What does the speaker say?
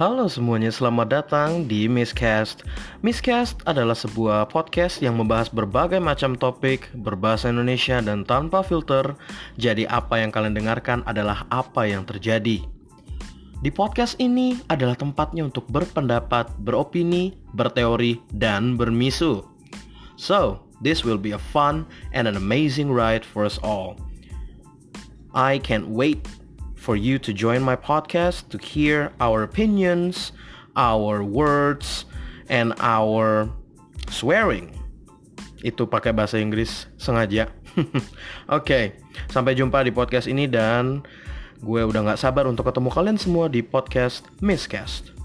Halo semuanya, selamat datang di Miscast. Miscast adalah sebuah podcast yang membahas berbagai macam topik berbahasa Indonesia dan tanpa filter. Jadi apa yang kalian dengarkan adalah apa yang terjadi. Di podcast ini adalah tempatnya untuk berpendapat, beropini, berteori, dan bermisu. So, this will be a fun and an amazing ride for us all. I can't wait for you to join my podcast to hear our opinions, our words, and our swearing. Itu pakai bahasa Inggris sengaja. Oke, okay, sampai jumpa di podcast ini dan gue udah gak sabar untuk ketemu kalian semua di podcast Miscast.